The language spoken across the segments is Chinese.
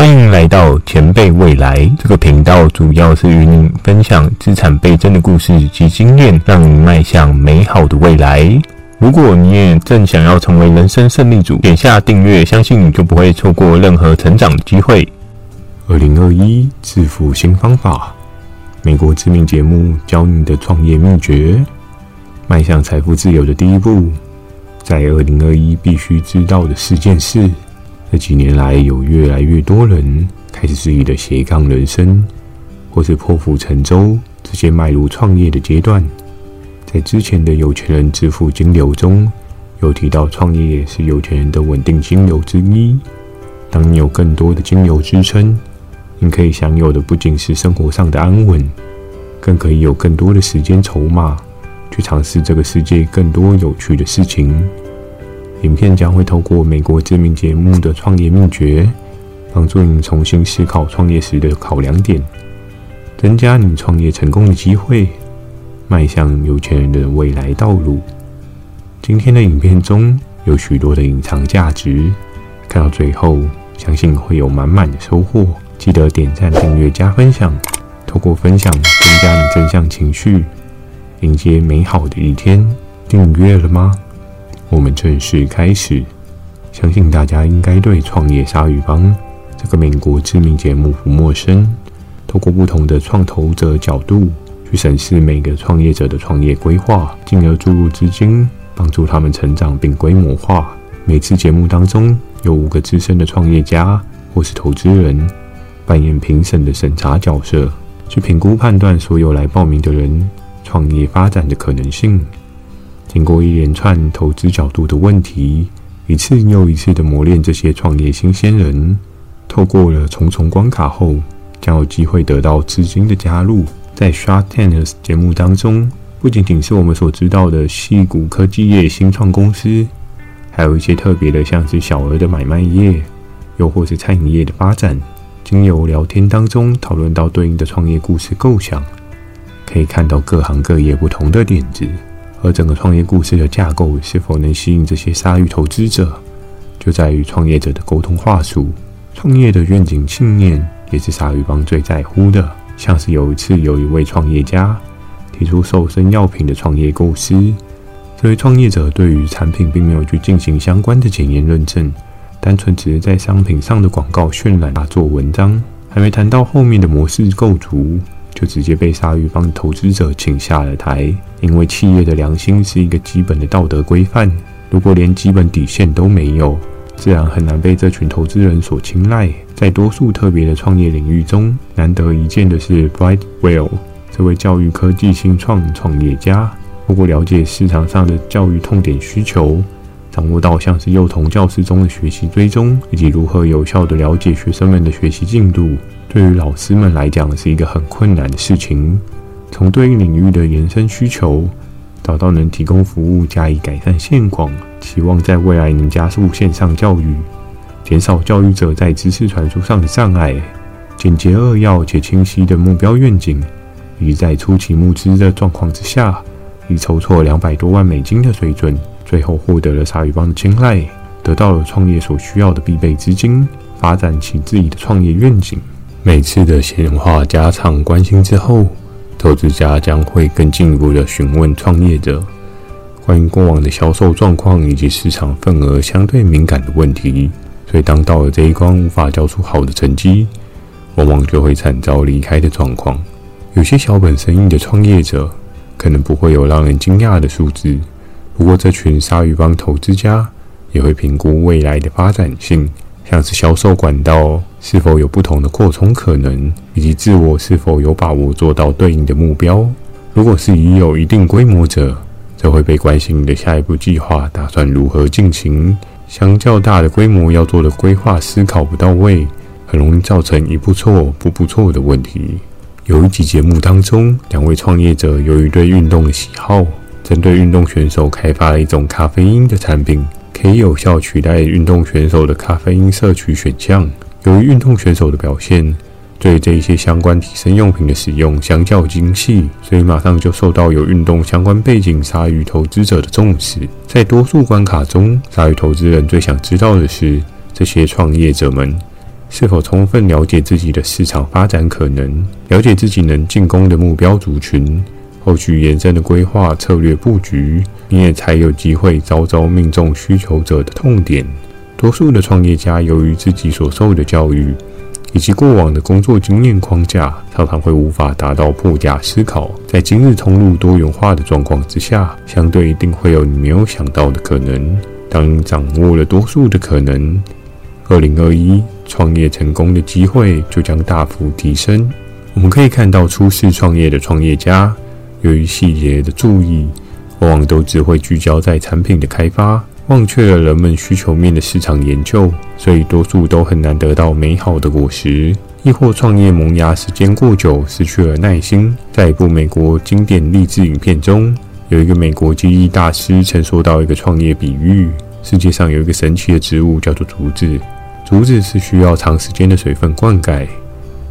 欢迎来到前辈未来这个频道，主要是与您分享资产倍增的故事及经验，让你迈向美好的未来。如果你也正想要成为人生胜利组，点下订阅，相信你就不会错过任何成长的机会。二零二一致富新方法，美国知名节目教你的创业秘诀，迈向财富自由的第一步，在二零二一必须知道的四件事。这几年来，有越来越多人开始自己的斜杠人生，或是破釜沉舟，直接迈入创业的阶段。在之前的有钱人致富金流中，有提到创业是有钱人的稳定金流之一。当你有更多的金流支撑，你可以享有的不仅是生活上的安稳，更可以有更多的时间筹码，去尝试这个世界更多有趣的事情。影片将会透过美国知名节目的创业秘诀，帮助你重新思考创业时的考量点，增加你创业成功的机会。迈向有钱人的未来道路。今天的影片中有许多的隐藏价值，看到最后，相信会有满满的收获。记得点赞、订阅、加分享，透过分享增加你正向情绪，迎接美好的一天。订阅了吗？我们正式开始。相信大家应该对《创业鲨鱼帮》这个美国知名节目不陌生。透过不同的创投者角度。去审视每个创业者的创业规划，进而注入资金，帮助他们成长并规模化。每次节目当中，有五个资深的创业家或是投资人扮演评审的审查角色，去评估判断所有来报名的人创业发展的可能性。经过一连串投资角度的问题，一次又一次的磨练这些创业新鲜人，透过了重重关卡后，将有机会得到资金的加入。在 Shark Tank 节目当中，不仅仅是我们所知道的细谷科技业新创公司，还有一些特别的，像是小额的买卖业，又或是餐饮业的发展。经由聊天当中讨论到对应的创业故事构想，可以看到各行各业不同的点子，而整个创业故事的架构是否能吸引这些鲨鱼投资者，就在于创业者的沟通话术。创业的愿景信念，也是鲨鱼帮最在乎的。像是有一次，有一位创业家提出瘦身药品的创业构思，这位创业者对于产品并没有去进行相关的检验论证，单纯只是在商品上的广告渲染打做文章，还没谈到后面的模式构筑，就直接被鲨鱼帮投资者请下了台。因为企业的良心是一个基本的道德规范，如果连基本底线都没有。自然很难被这群投资人所青睐。在多数特别的创业领域中，难得一见的是 Brightwell 这位教育科技新创创业家。通过了解市场上的教育痛点需求，掌握到像是幼童教室中的学习追踪，以及如何有效的了解学生们的学习进度，对于老师们来讲是一个很困难的事情。从对应领域的延伸需求。找到能提供服务加以改善现况，期望在未来能加速线上教育，减少教育者在知识传输上的障碍，简洁扼要且清晰的目标愿景，以在初期募资的状况之下，以筹措两百多万美金的水准，最后获得了鲨鱼帮的青睐，得到了创业所需要的必备资金，发展起自己的创业愿景。每次的闲话家常关心之后。投资家将会更进一步的询问创业者关于过往的销售状况以及市场份额相对敏感的问题，所以当到了这一关无法交出好的成绩，往往就会惨遭离开的状况。有些小本生意的创业者可能不会有让人惊讶的数字，不过这群鲨鱼帮投资家也会评估未来的发展性。像是销售管道是否有不同的扩充可能，以及自我是否有把握做到对应的目标。如果是已有一定规模者，则会被关心你的下一步计划打算如何进行。相较大的规模要做的规划思考不到位，很容易造成一步错步步错的问题。有一集节目当中，两位创业者由于对运动的喜好，针对运动选手开发了一种咖啡因的产品。可以有效取代运动选手的咖啡因摄取选项。由于运动选手的表现对这一些相关提升用品的使用相较精细，所以马上就受到有运动相关背景鲨鱼投资者的重视。在多数关卡中，鲨鱼投资人最想知道的是，这些创业者们是否充分了解自己的市场发展可能，了解自己能进攻的目标族群，后续延伸的规划策略布局，你也才有机会早早命中需求者的痛点。多数的创业家由于自己所受的教育以及过往的工作经验框架，常常会无法达到破甲思考。在今日通路多元化的状况之下，相对一定会有你没有想到的可能。当你掌握了多数的可能，二零二一。创业成功的机会就将大幅提升。我们可以看到，初次创业的创业家，由于细节的注意，往往都只会聚焦在产品的开发，忘却了人们需求面的市场研究，所以多数都很难得到美好的果实。亦或创业萌芽时间过久，失去了耐心。在一部美国经典励志影片中，有一个美国记忆大师曾说到一个创业比喻：世界上有一个神奇的植物，叫做竹子。竹子是需要长时间的水分灌溉，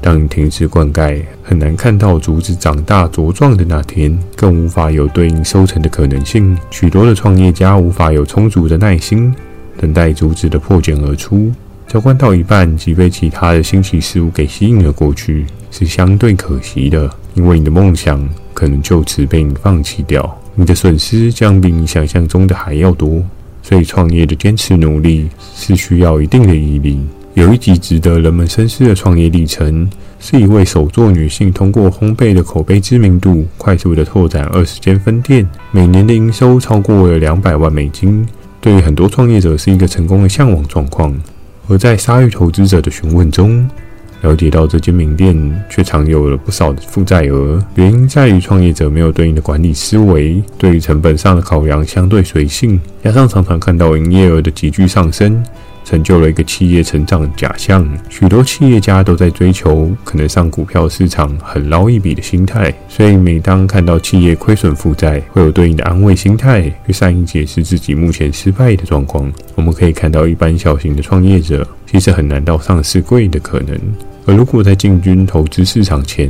当你停止灌溉，很难看到竹子长大茁壮的那天，更无法有对应收成的可能性。许多的创业家无法有充足的耐心，等待竹子的破茧而出。浇灌到一半即被其他的新奇事物给吸引了过去，是相对可惜的，因为你的梦想可能就此被你放弃掉，你的损失将比你想象中的还要多。所以，创业的坚持努力是需要一定的毅力。有一集值得人们深思的创业历程，是一位手作女性通过烘焙的口碑知名度，快速的拓展二十间分店，每年的营收超过了两百万美金。对于很多创业者，是一个成功的向往状况。而在鲨鱼投资者的询问中，了解到这间名店却常有了不少的负债额，原因在于创业者没有对应的管理思维，对于成本上的考量相对随性，加上常常看到营业额的急剧上升，成就了一个企业成长假象。许多企业家都在追求可能上股票市场很捞一笔的心态，所以每当看到企业亏损负债，会有对应的安慰心态，去善意解释自己目前失败的状况。我们可以看到，一般小型的创业者其实很难到上市贵的可能。而如果在进军投资市场前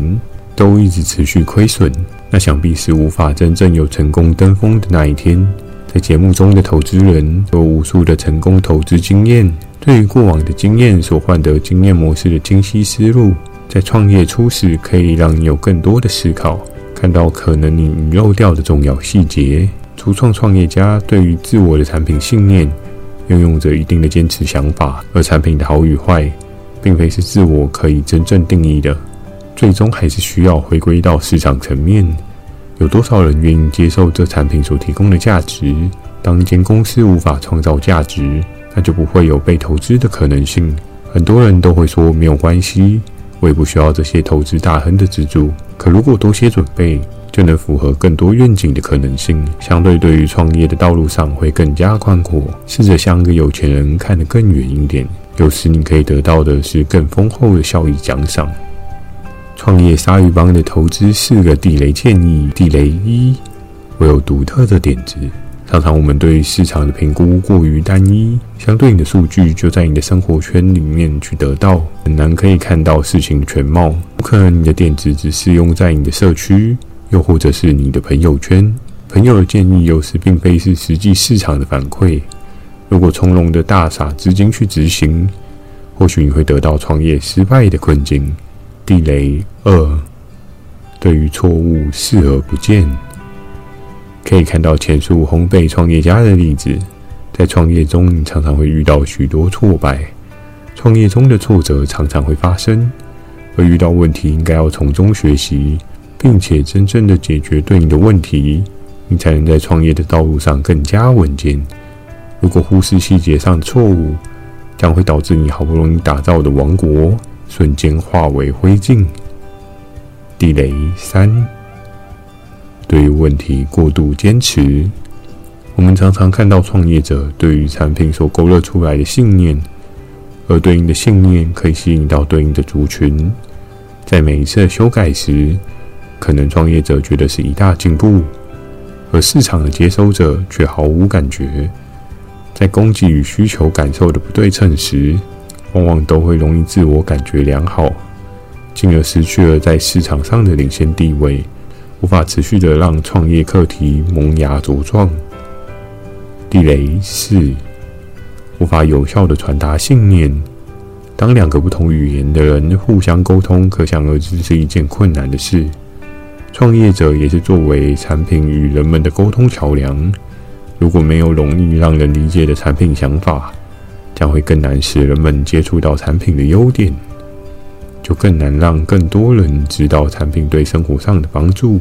都一直持续亏损，那想必是无法真正有成功登峰的那一天。在节目中的投资人有无数的成功投资经验，对于过往的经验所换得经验模式的清晰思路，在创业初始可以让你有更多的思考，看到可能你遗漏掉的重要细节。初创创业家对于自我的产品信念，拥有着一定的坚持想法，而产品的好与坏。并非是自我可以真正定义的，最终还是需要回归到市场层面。有多少人愿意接受这产品所提供的价值？当一间公司无法创造价值，那就不会有被投资的可能性。很多人都会说没有关系，我也不需要这些投资大亨的资助。可如果多些准备，就能符合更多愿景的可能性，相对对于创业的道路上会更加宽阔。试着像个有钱人看得更远一点。有时你可以得到的是更丰厚的效益奖赏。创业鲨鱼帮的投资四个地雷建议：地雷一，我有独特的点子。常常我们对市场的评估过于单一，相对应的数据就在你的生活圈里面去得到，很难可以看到事情全貌。不可能你的点子只适用在你的社区，又或者是你的朋友圈。朋友的建议有时并非是实际市场的反馈。如果从容的大撒资金去执行，或许你会得到创业失败的困境。地雷二，对于错误视而不见。可以看到前述烘焙创业家的例子，在创业中你常常会遇到许多挫败，创业中的挫折常常会发生，而遇到问题应该要从中学习，并且真正的解决对应的问题，你才能在创业的道路上更加稳健。如果忽视细节上的错误，将会导致你好不容易打造的王国瞬间化为灰烬。地雷三，对于问题过度坚持。我们常常看到创业者对于产品所勾勒出来的信念，而对应的信念可以吸引到对应的族群。在每一次修改时，可能创业者觉得是一大进步，而市场的接收者却毫无感觉。在供给与需求感受的不对称时，往往都会容易自我感觉良好，进而失去了在市场上的领先地位，无法持续的让创业课题萌芽茁壮。地雷四，无法有效的传达信念。当两个不同语言的人互相沟通，可想而知是一件困难的事。创业者也是作为产品与人们的沟通桥梁。如果没有容易让人理解的产品想法，将会更难使人们接触到产品的优点，就更难让更多人知道产品对生活上的帮助。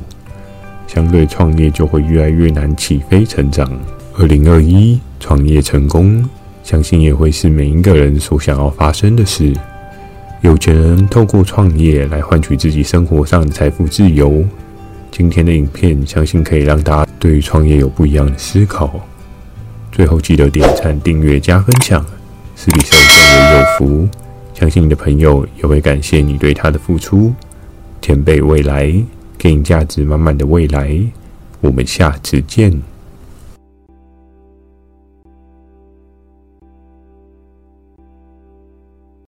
相对创业就会越来越难起飞成长。二零二一创业成功。相信也会是每一个人所想要发生的事。有钱人透过创业来换取自己生活上的财富自由。今天的影片相信可以让大家对于创业有不一样的思考。最后记得点赞、订阅、加分享，私底下更为有福。相信你的朋友也会感谢你对他的付出。前辈未来，给你价值满满的未来。我们下次见。